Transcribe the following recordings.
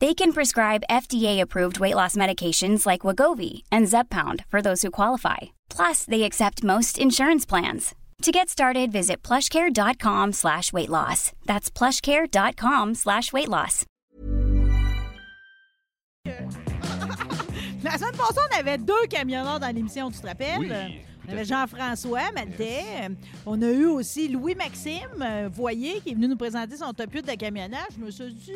They can prescribe FDA-approved weight loss medications like Wagovi and Zepbound for those who qualify. Plus, they accept most insurance plans. To get started, visit plushcare.com slash weight loss. That's plushcare.com slash weight loss. La semaine passée, on avait deux camionneurs dans l'émission, tu te rappelles? Oui, on avait Jean-François Maltais. On a eu aussi Louis-Maxime euh, Voyer qui est venu nous présenter son top 8 de camionnage. Je me suis dit,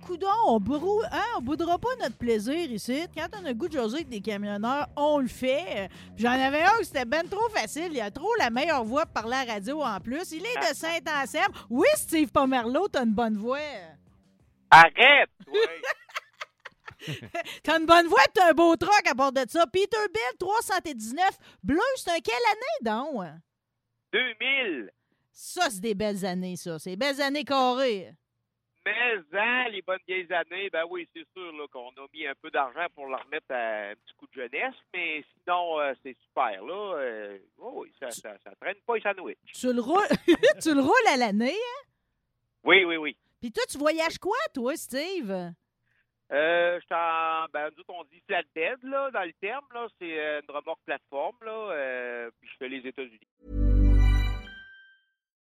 coudon, on brou- hein, on boudera pas notre plaisir ici. Quand on a le goût de jaser avec des camionneurs, on le fait. J'en avais un c'était ben trop facile. Il a trop la meilleure voix pour parler à la radio en plus. Il est de Saint-Anselme. Oui, Steve Pomerleau, t'as une bonne voix. Arrête! Oui. T'as une bonne voix, t'as un beau truck à part de ça. Peterbilt 319 bleu, c'est un quelle année donc? 2000! Ça, c'est des belles années, ça. C'est des belles années carrées. Mais hein, les bonnes vieilles années, ben oui, c'est sûr là, qu'on a mis un peu d'argent pour leur remettre à un petit coup de jeunesse, mais sinon, euh, c'est super, là. Euh, oh ça, ça, ça traîne pas les sandwichs. Tu le roules, tu le roules à l'année, hein? Oui, oui, oui. Puis toi, tu voyages quoi, toi, Steve? Euh, je en, ben, nous autres, on dit flatbed, là, dans le terme, là. C'est euh, une remorque plateforme, là. euh, puis je fais les États-Unis.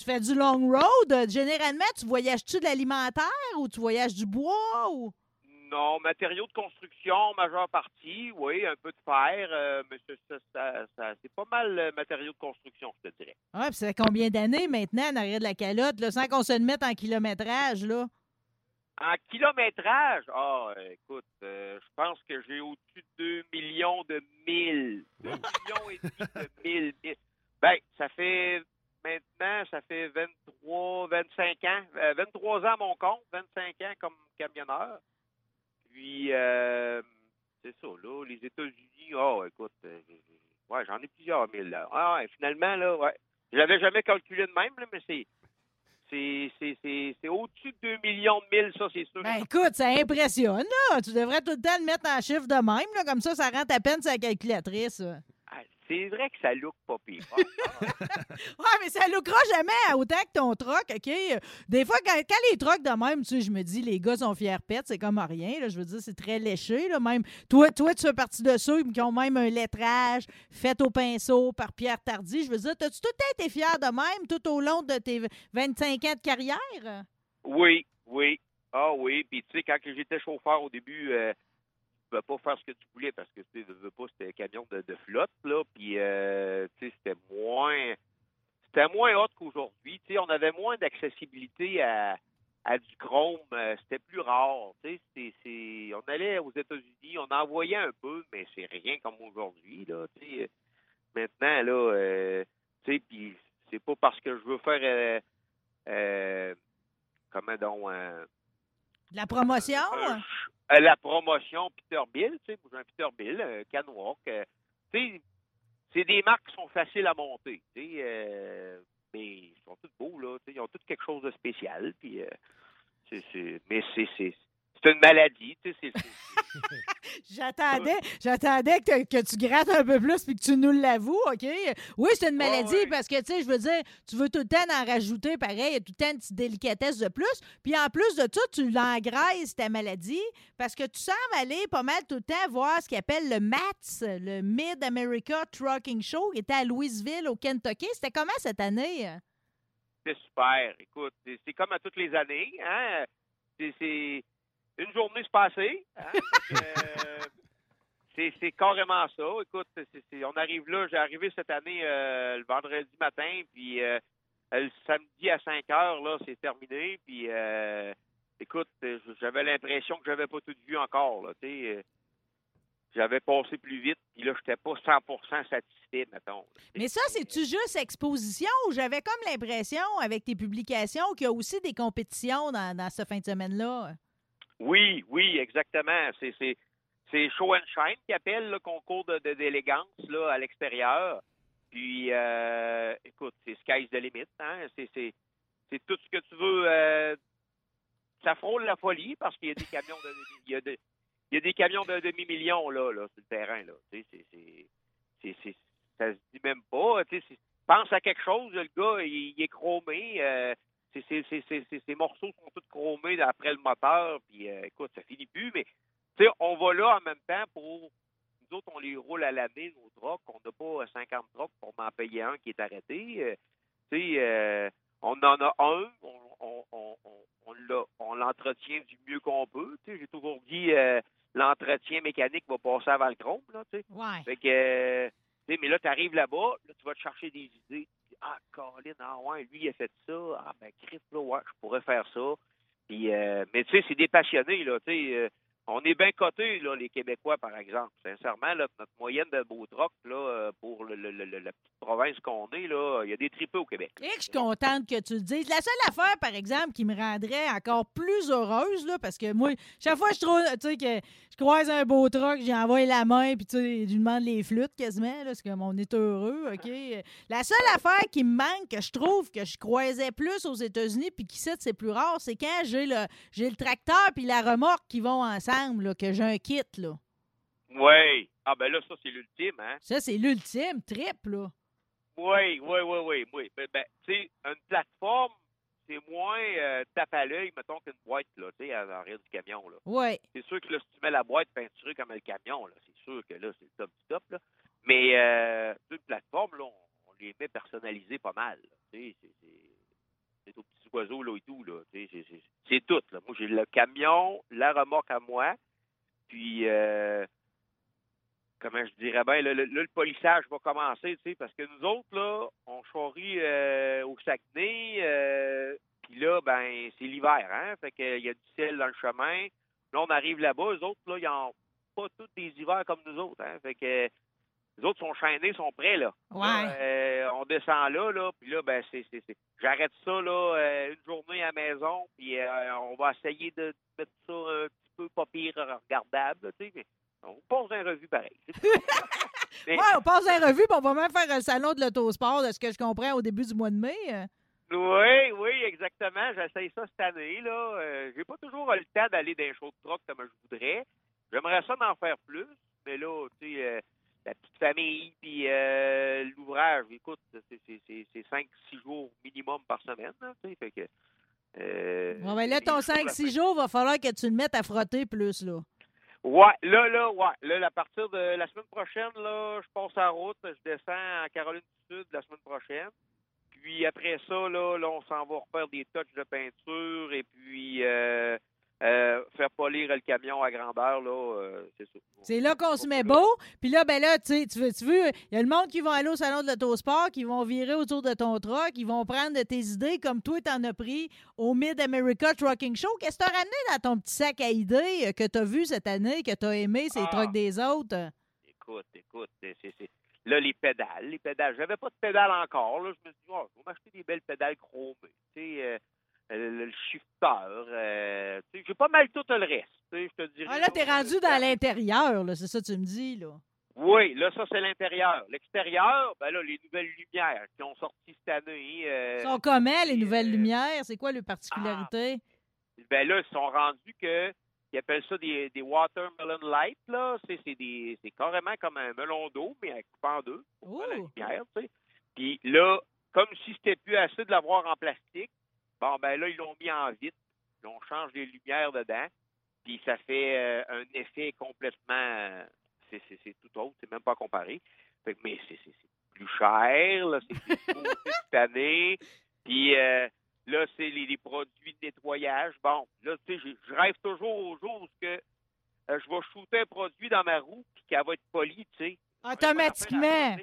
Tu fais du long road? Généralement, tu voyages-tu de l'alimentaire ou tu voyages du bois? Ou... Non, matériaux de construction, majeure partie, oui, un peu de fer, euh, mais ça, ça- ça- ça- c'est pas mal euh, matériaux de construction, je te dirais. Ouais, puis ça fait combien d'années maintenant en arrière de la calotte, là, sans qu'on se le mette en kilométrage, là? En kilométrage, ah, écoute, euh, je pense que j'ai au-dessus de 2 millions de milles. 2 millions et demi de milles. Ben, ça fait maintenant, ça fait 23, 25 ans, euh, 23 ans à mon compte, 25 ans comme camionneur. Puis, euh, c'est ça, là, les États-Unis, oh, écoute, euh, ouais, j'en ai plusieurs mille, là. Ah, ouais, finalement, là, ouais. Je l'avais jamais calculé de même, là, mais c'est. C'est, au-dessus de 2 millions de milles, ça, c'est sûr. Ben écoute, ça impressionne, là. Tu devrais tout le temps le mettre en chiffre de même, là. Comme ça, ça rentre à peine sa calculatrice. C'est vrai que ça look pas pire. Ah, Ouais, mais ça lookera jamais autant que ton troc, OK? Des fois, quand, quand les trocs de même, tu sais, je me dis, les gars sont fiers pets, c'est comme rien, là. Je veux dire, c'est très léché, là, même. Toi, toi, tu fais partie de ceux qui ont même un lettrage fait au pinceau par Pierre Tardy. Je veux dire, t'as-tu tout été fier de même tout au long de tes 25 ans de carrière? oui, oui. Ah oui, puis tu sais, quand j'étais chauffeur au début, euh, tu pouvais pas faire ce que tu voulais parce que tu sais, veux pas, c'était un camion de, flotte, là, puis euh, c'était moins c'était moins hot qu'aujourd'hui. On avait moins d'accessibilité à, du chrome, euh, c'était plus rare. C'est- on allait aux États-Unis, on en voyait un peu, mais c'est rien comme aujourd'hui, sais. Maintenant, là, euh, puis c'est pas parce que je veux faire, euh, euh, comment donc, euh, La promotion? euh, la promotion Peterbilt, tu sais, j'ai un Peterbilt, un Canwalk, euh, sais, c'est des marques qui sont faciles à monter, tu sais, euh, mais ils sont tous beaux, là, ils ont tous quelque chose de spécial, puis, euh, mais c'est, c'est, une maladie, tu sais, J'attendais, j'attendais que, que tu grattes un peu plus puis que tu nous l'avoues, OK? Oui, c'est une maladie parce que, tu sais, je veux dire, tu veux tout le temps en rajouter pareil, il y a tout le temps une petite délicatesse de plus. Puis en plus de ça, tu l'engraisses, ta maladie, parce que tu sembles aller pas mal tout le temps voir ce qu'ils appellent le MATS, le Mid-America Trucking Show, qui était à Louisville, au Kentucky. C'était comment cette année? c'est super. Écoute, c'est, comme à toutes les années, hein, c'est une journée se passer, hein, euh, c'est, carrément ça. Écoute, on arrive là, j'ai arrivé cette année euh, le vendredi matin, puis euh, le samedi à 5 heures, là, c'est terminé, puis euh, écoute, j'avais l'impression que j'avais pas tout vu encore, là, J'avais passé plus vite, puis là, j'étais pas 100% satisfait, mettons. Mais ça, c'est-tu juste exposition ou j'avais comme l'impression, avec tes publications, qu'il y a aussi des compétitions dans, dans ce fin de semaine-là? Oui, oui, exactement. C'est, Show and Shine qui appelle le concours de, d'élégance là, à l'extérieur. Puis, euh, écoute, c'est sky's the limit. Hein? C'est, tout ce que tu veux. euh, ça frôle la folie parce qu'il y a des camions de, il y a il y a des camions de demi-million là, là, sur le terrain. Là. Tu c'est, ça se dit même pas. Pense à quelque chose, le gars, il, il est chromé. euh, ces morceaux sont tous chromés après le moteur, puis euh, écoute, ça finit plus, mais tu sais, on va là en même temps pour nous autres, on les roule à l'année, nos trucks, on n'a pas euh, 50 trucks pour m'en payer un qui est arrêté. Euh, tu sais, euh, on en a un, on, on, on, on, l'entretient du mieux qu'on peut. Tu sais, j'ai toujours dit euh, l'entretien mécanique va passer avant le chrome, là, tu sais. Ouais. Fait que, euh, mais là, tu arrives là-bas, là, tu vas te chercher des idées. Ah, Colin, ah ouais, lui, il a fait ça. Ah, ben, Chris, là, ouais, je pourrais faire ça. Puis, euh, mais tu sais, c'est des passionnés, là, tu sais. euh, on est bien cotés, là, les Québécois, par exemple. Sincèrement, notre moyenne de beau troc, là, euh, pour le, la petite province qu'on est, là, il y a des tripeux au Québec. Et je suis contente que tu le dises. La seule affaire, par exemple, qui me rendrait encore plus heureuse, là, parce que moi, chaque fois que je trouve, tu sais, que je croise un beau truck, j'y envoie la main, puis tu sais, demande les flûtes quasiment, là, c'est on est heureux, OK? La seule affaire qui me manque, que je trouve que je croisais plus aux États-Unis, puis qu'ici, c'est plus rare, c'est quand j'ai le, le tracteur puis la remorque qui vont ensemble, là, que j'ai un kit, là. Oui. Ah, ben là, ça, c'est l'ultime, hein? Ça, c'est l'ultime trip, là. Oui, oui, oui, oui, oui. Ben, ben, tu sais, une plateforme, c'est moins euh, tape à l'œil, mettons, qu'une boîte, là, tu sais, à l'arrière du camion, là. Oui. C'est sûr que là, si tu mets la boîte peinturée comme le camion, là, c'est sûr que là, c'est le top du top, là. Mais euh, une plateforme, là, on, on les met personnalisées pas mal. Tu sais, c'est- c'est- c'est aux petits oiseaux, là, et tout, là. C'est- tout, là. Moi, j'ai le camion, la remorque à moi, puis... Euh, comment je dirais bien, là, le, polissage va commencer, tu sais, parce que nous autres, là, on charrie euh, au Saguenay, euh, puis là, ben, c'est l'hiver, hein, fait qu'il y a du ciel dans le chemin. Là, on arrive là-bas, eux autres, là, ils n'ont pas tous des hivers comme nous autres, hein, fait que les autres sont chaînés, sont prêts, là. Ouais. Là, euh, on descend là, là, puis là, ben, c'est, c'est, c'est- j'arrête ça, là, euh, une journée à la maison, puis euh, on va essayer de mettre ça un petit peu pas pire regardable, tu sais, mais on pose un revue pareil. Mais- Ouais, on passe la revue, puis on va même faire un salon de l'autosport, de ce que je comprends au début du mois de mai. Oui, oui, exactement. J'essaye ça cette année. là. J'ai pas toujours le temps d'aller dans les shows de truck comme je voudrais. J'aimerais ça d'en faire plus, mais là, tu sais, euh, la petite famille, puis euh, l'ouvrage, écoute, c'est, c'est, c'est, c'est 5-6 jours minimum par semaine. Fait que, euh, Bon, ben là, ton jours, la 5-6 jours, va falloir que tu le mettes à frotter plus, là. Ouais, là, là, ouais. Là, à partir de la semaine prochaine, là, je passe en route, je descends en Caroline du Sud la semaine prochaine. Puis après ça, là, là on s'en va refaire des touches de peinture et puis euh, euh, faire polir le camion à grandeur, là, euh, c'est ça. C'est là qu'on se met beau. Puis là, ben là, tu sais, tu veux, tu veux, il y a le monde qui va aller au salon de l'autosport, qui vont virer autour de ton truck, ils vont prendre de tes idées comme toi, t'en as pris au Mid-America Trucking Show. Qu'est-ce que t'as ramené dans ton petit sac à idées euh, que t'as vu cette année, que t'as aimé, ces Ah. trucks des autres? Écoute, écoute, c'est, Là, les pédales, les pédales. J'avais pas de pédales encore. Là. Je me suis dit, oh, je vais m'acheter des belles pédales chromées. Tu sais, euh, le shifter. euh, j'ai pas mal tout le reste. je te dirais. Ah là, t'es rendu dans l'intérieur, là, c'est ça que tu me dis, là. Oui, là, ça, c'est l'intérieur. L'extérieur, ben là, les nouvelles lumières qui ont sorti cette année. euh, Ils sont comment, les nouvelles euh, lumières? C'est quoi les particularités? ben là, ils sont rendus que ils appellent ça des, des watermelon light, là. C'est, c'est des c'est carrément comme un melon d'eau, mais à couper en deux. pour la lumière, tu sais. Puis là, comme si c'était plus assez de l'avoir en plastique, bon ben là, ils l'ont mis en vitre. Ils ont changé les lumières dedans. Puis ça fait euh, un effet complètement c'est, c'est, c'est tout autre, c'est même pas comparé. Fait que, mais c'est, c'est, plus cher, là, c'est plus cette année. Puis euh, là, c'est les, les produits de nettoyage. Bon, là, tu sais, je- rêve toujours au jour où que euh, je vais shooter un produit dans ma roue puis qu'elle va être polie, tu sais. Automatiquement.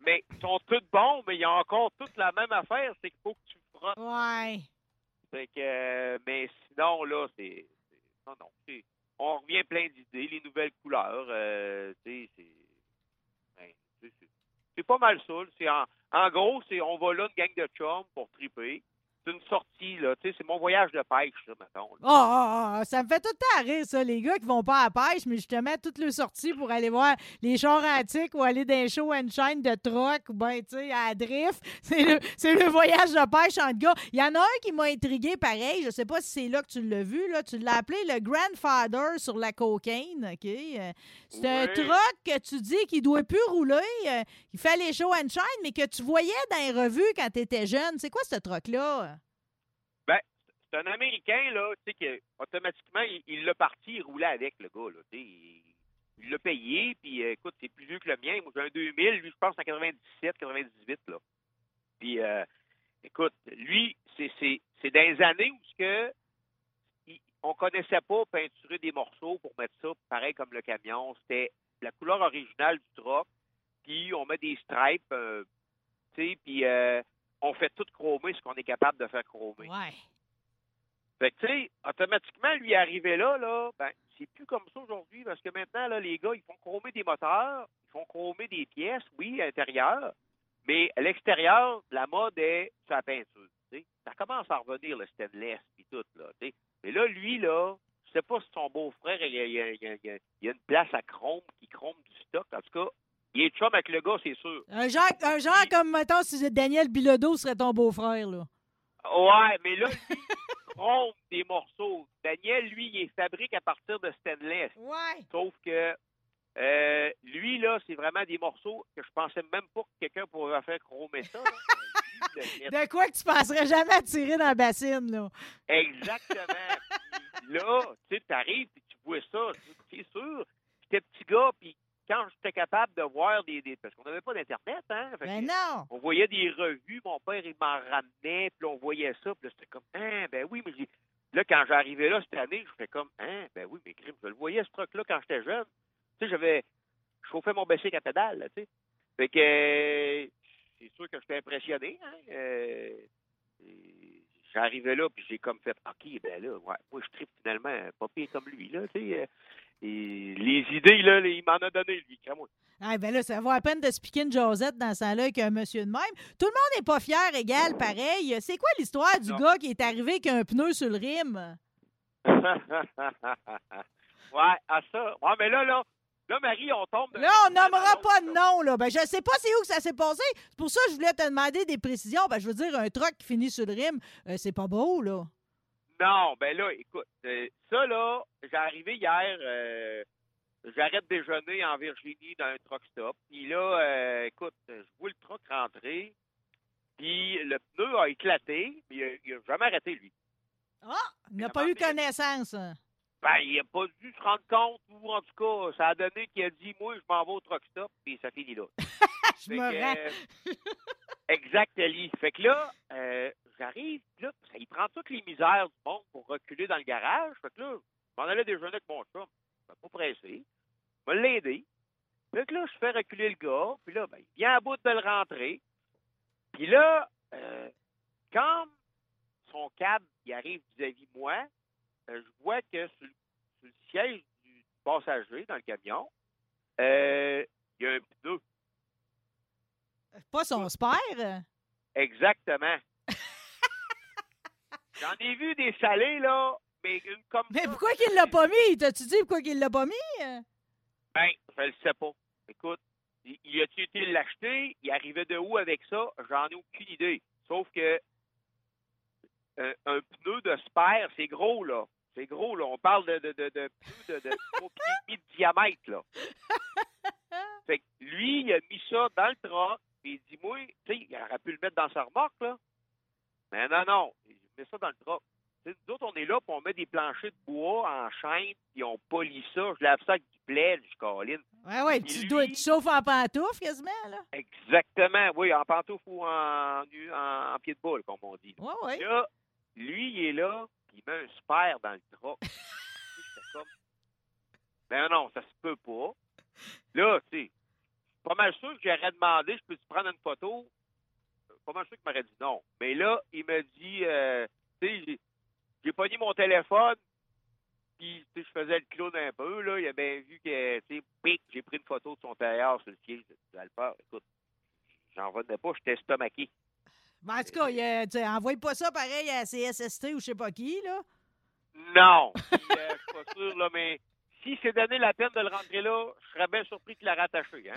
Mais ils sont tous bons, mais il y a encore toute la même affaire, c'est qu'il faut que tu Ouais. Euh, mais sinon, là, c'est. Non, non. On revient plein d'idées, les nouvelles couleurs. euh, ben, c'est- c'est- pas mal ça. en, en gros, c'est on va là, une gang de chums pour triper. C'est une sortie, là. Tu sais, c'est mon voyage de pêche, ça, mettons. là. Ah, ah, ah, ça me fait tout le temps rire, ça, les gars qui vont pas à pêche, mais justement, toutes les sorties pour aller voir les chars antiques ou aller dans les show and shine de truck ou ben, tu sais, à drift. C'est le, voyage de pêche entre gars. Il y en a un qui m'a intrigué pareil. Je sais pas si c'est là que tu l'as vu, là. Tu l'as appelé le Grandfather sur la cocaine, OK? Euh, C'est un truck que tu dis qu'il doit plus rouler, euh, il fait les show and shine, mais que tu voyais dans les revues quand tu étais jeune. C'est quoi ce truck-là? C'est un Américain, là, tu sais, que automatiquement, il- l'a parti, il roulait avec, le gars, là, tu sais. Il l'a payé, puis euh, écoute, c'est plus vieux que le mien. Moi, j'ai un 2000, lui, je pense, en 97, 98, là. Puis, euh, écoute, lui, c'est c'est- c'est dans les années où ce que on connaissait pas peinturer des morceaux pour mettre ça pareil comme le camion. C'était la couleur originale du truck, puis on met des stripes, euh, tu sais, puis euh, on fait tout chromer ce qu'on est capable de faire chromer. Fait que, tu sais, automatiquement, lui, arrivé là, là, ben, c'est plus comme ça aujourd'hui, parce que maintenant, là, les gars, ils font chromer des moteurs, ils font chromer des pièces, oui, à l'intérieur, mais à l'extérieur, la mode est la peinture, tu sais. Ça commence à revenir, le stainless, puis tout, là, tu sais. Mais là, lui, là, je sais pas si son beau-frère, il y a, il y a- il y a- il y a- il y a une place à chrome, qui chrome du stock, en tout cas, il est chum avec le gars, c'est sûr. Un genre, un genre comme, mettons, si Daniel Bilodeau serait ton beau-frère, là. Ouais, mais là, lui, des morceaux. Daniel, lui, il est fabrique à partir de stainless. Ouais. Sauf que euh, lui, là, c'est vraiment des morceaux que je pensais même pas que quelqu'un pourrait faire chromer ça. met- De quoi que tu passerais jamais à tirer dans la bassine, là? Exactement. Puis là, tu sais, t'arrives puis tu vois ça, c'est sûr. J'étais petit gars, puis quand j'étais capable de voir des... des- parce qu'on n'avait pas d'Internet, hein? Fait Ben non. on voyait des revues, mon père, il m'en ramenait, puis on voyait ça, puis là, c'était comme, hein, ben oui, mais. Là, quand j'arrivais là cette année, je fais comme, hein, ben oui, mais crime, je le voyais, ce truc-là, quand j'étais jeune. Tu sais, j'avais... Je chauffais mon bicycle à pédale, là, tu sais. Fait que... euh, c'est sûr que j'étais impressionné, hein. euh, J'arrivais là, puis j'ai comme fait, OK, ben là, ouais, moi, je tripe finalement pas pire comme lui, là, tu sais. Et les idées, là, il m'en a donné, lui, crée-moi. Ah, ben là, ça vaut la peine de piquer une Josette dans ce temps-là avec un monsieur de même. Tout le monde n'est pas fier égal, pareil. C'est quoi l'histoire du Non. gars qui est arrivé avec un pneu sur le rime? ouais, à ça. Ouais, mais là, là, là, Marie, on tombe. Là, on à nommera pas de là. nom, là. Ben, je sais pas c'est où que ça s'est passé. C'est pour ça que je voulais te demander des précisions. Ben, je veux dire, un truck qui finit sur le rime, euh, c'est pas beau, là. Non, ben là, écoute, euh, ça, là, j'ai arrivé hier, euh, j'arrête de déjeuner en Virginie dans un truck stop. Puis là, euh, écoute, je vois le truck rentrer, puis le pneu a éclaté, puis il a, il a jamais arrêté, lui. Ah! Il n'a pas eu connaissance. hein? Ben, il a pas dû se rendre compte, ou en tout cas, ça a donné qu'il a dit, moi, je m'en vais au truck stop, puis ça finit là. Je Fait me que, rends. euh, exact, Ali. Fait que là, euh, j'arrive, puis là, ça il prend toutes les misères du monde pour reculer dans le garage. Fait que là, je m'en allais déjeuner avec mon chum. Je pas pressé. Je vais l'aider. Fait que là, je fais reculer le gars. Puis là, ben, il vient à bout de le rentrer. Puis là, euh, quand son cab il arrive vis-à-vis de moi, euh, je vois que sur, le- sur le siège du passager dans le camion, euh, il y a un pneu. Pas son spare. Exactement. J'en ai vu des salés, là, mais une comme Mais pourquoi qu'il l'a pas mis? T'as-tu dit pourquoi qu'il l'a pas mis? Ben, je le sais pas. Écoute, il, a-tu été l'acheter? Il arrivait de où avec ça? J'en ai aucune idée. Sauf que euh, un pneu de spare, c'est gros, là. C'est gros, là. On parle de, de, de, de pneus de, de demi de diamètre, là. Fait que lui, il a mis ça dans le truck, puis il dit, moi, tu sais, il aurait pu le mettre dans sa remorque, là. Mais non, non, il met ça dans le sais, nous autres, on est là, puis on met des planchers de bois en chaîne, puis on polie ça. Je lave ça avec du blé, je colline. Ouais, ouais, tu, lui- dois, tu chauffes en pantoufle quasiment, là. Exactement, oui, en pantoufle ou en, en, en pied de boule, comme on dit. Ouais, ouais. Là, lui, il est là, puis il met un spare dans le J'étais comme, ben non, ça se peut pas. Là, tu sais, je suis pas mal sûr que j'aurais demandé, je peux-tu prendre une photo? Pas mal sûr qu'il m'aurait dit non. Mais là, il me dit, euh, tu sais, j'ai- pogné mon téléphone, puis tu sais, je faisais le clown un peu, là. Il a bien vu que, tu sais, j'ai pris une photo de son tailleur sur le siège de Alpha. Écoute, j'en revenais pas, j'étais estomaqué. Ben, en tout cas, il tu sais, envoie pas ça pareil à CSST ou je sais pas qui, là. Non. Puis, euh, je suis pas sûr, là, mais si c'est donné la peine de le rentrer là, je serais bien surpris qu'il l'a rattaché. Hein?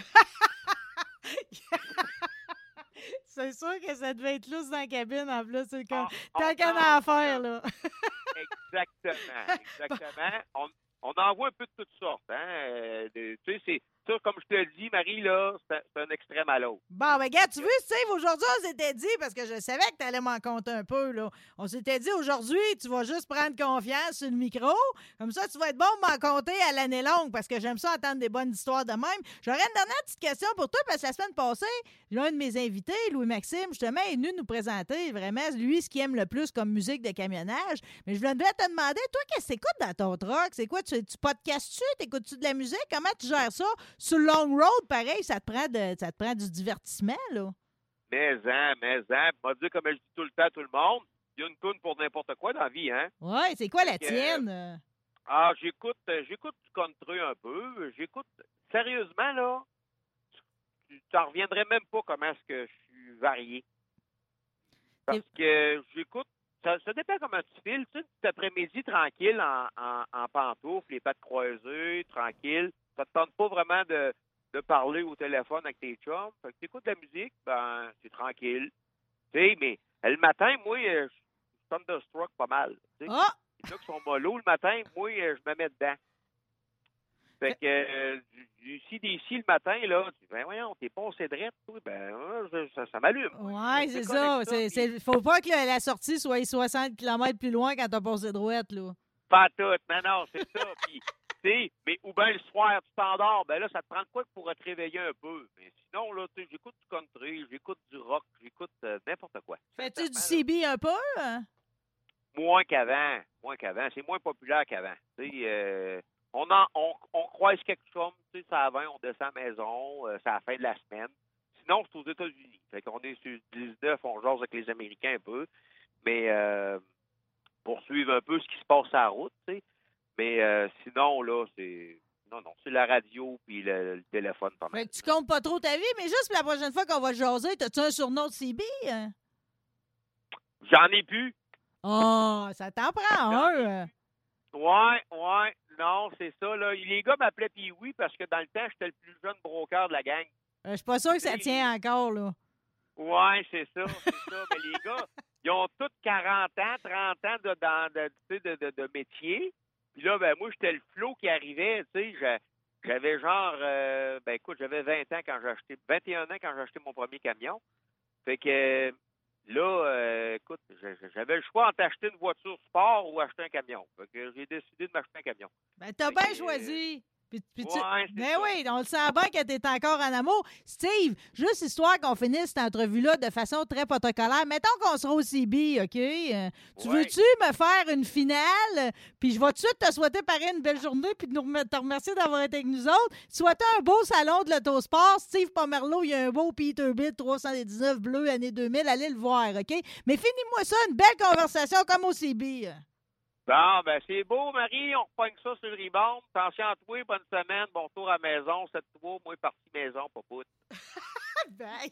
C'est sûr que ça devait être lousse dans la cabine, en plus. C'est comme, On- tant faire, là. Exactement, exactement. On, on en voit un peu de toutes sortes. Hein? Euh, tu sais, c'est comme je te dis, Marie, là, c'est un- c'est un extrême à l'autre. Bon, ben, gars, tu veux, Steve, aujourd'hui, on s'était dit, parce que je savais que tu allais m'en compter un peu, là. On s'était dit, aujourd'hui, tu vas juste prendre confiance sur le micro. Comme ça, tu vas être bon pour m'en compter à l'année longue, parce que j'aime ça entendre des bonnes histoires de même. J'aurais une dernière petite question pour toi, parce que la semaine passée, l'un de mes invités, Louis-Maxime, justement, est venu nous présenter vraiment, lui, ce qu'il aime le plus comme musique de camionnage. Mais je voulais te demander, toi, qu'est-ce que t'écoutes dans ton truck? C'est quoi? Tu, tu podcastes-tu? T'écoutes-tu de la musique? Comment tu gères ça? Sur le long road, pareil, ça te prend, de, ça te prend du divertissement, là. Mais en, mais en, m'a dit comme je dis tout le temps à tout le monde, il y a une toune pour n'importe quoi dans la vie, hein? Ouais, c'est quoi la tienne? euh? Ah, j'écoute, j'écoute du country un peu. J'écoute, sérieusement, là, tu t'en reviendrais même pas comment est-ce que je suis varié. Parce que j'écoute, ça, ça dépend comment tu files. Tu sais, cet après-midi, tranquille, en, en, en pantoufles, les pattes croisées, tranquille. Ça te tente pas vraiment de, de parler au téléphone avec tes chums. Fait que tu écoutes de la musique, ben, c'est tranquille. Tu sais, mais le matin, moi, euh, je suis thunderstruck pas mal. tu sais. Ah! Les gars qui sont mollo le matin, moi, euh, je me mets dedans. Fait que euh, du, CDC le matin, là, tu dis, ben voyons, t'es pas drette, toi, ben ça, ça m'allume. Ouais, c'est ça. c'est- faut pas que la, la sortie soit 60 km plus loin quand t'as passé droite, là. Pas tout, non, non, c'est ça. Puis, mais ou bien le soir, tu t'endors, ben là, ça te prend de quoi pour te réveiller un peu? Mais sinon, là, j'écoute du country, j'écoute du rock, j'écoute euh, n'importe quoi. Fais-tu du CB un peu? hein? Moins qu'avant, moins qu'avant. C'est moins populaire qu'avant. Tu sais, euh, on, en, on, on croise quelque chose, tu sais, ça à 20, on descend à la maison, euh, c'est à la fin de la semaine. Sinon, c'est aux États-Unis. Fait qu'on est sur le 19, on jase avec les Américains un peu. Mais euh, pour suivre un peu ce qui se passe à la route, tu sais. Mais euh, sinon, là, c'est. Non, non, c'est la radio puis le, le téléphone pas mal. Fait que tu comptes pas trop ta vie, mais juste pour la prochaine fois qu'on va jaser, t'as-tu un surnom de CB? hein? J'en ai plus. Oh, ça t'en prend un. euh. Ouais, ouais. Non, c'est ça, là. Les gars m'appelaient puis oui parce que dans le temps, j'étais le plus jeune broker de la gang. Euh, Je suis pas sûr que ça tient encore, là. Ouais, c'est ça, c'est ça. Mais les gars, ils ont tous 40 ans, 30 ans de, dans, de, tu sais, de, de, de métier. Puis là, ben moi, j'étais le flot qui arrivait, tu sais. j'a- J'avais genre, euh, ben écoute, j'avais 20 ans quand j'ai acheté, 21 ans quand j'ai acheté mon premier camion. Fait que là, euh, écoute, j'a- j'avais le choix entre acheter une voiture sport ou acheter un camion. Fait que j'ai décidé de m'acheter un camion. Ben, t'as bien choisi. Puis, puis tu- Ouais, c'est ben ça. oui, on le sent bien que t'es encore en amour. Steve, juste histoire qu'on finisse cette entrevue-là de façon très protocolaire. Mettons qu'on sera au CB, OK? Euh, tu Ouais. veux-tu me faire une finale? Puis je vais tout de suite te souhaiter pareil une belle journée puis nous te remercier d'avoir été avec nous autres. Souhaiter un beau salon de l'autosport. Steve Pomerleau, il y a un beau Peterbilt 319 bleu année 2000. Allez le voir, OK? Mais finis-moi ça, une belle conversation comme au CB. Bon, ben c'est beau, Marie. On repogne ça sur le rebound. Attention à toi, bonne semaine. Bon retour à la maison. 7-3, moi parti maison, pas pout. Bye!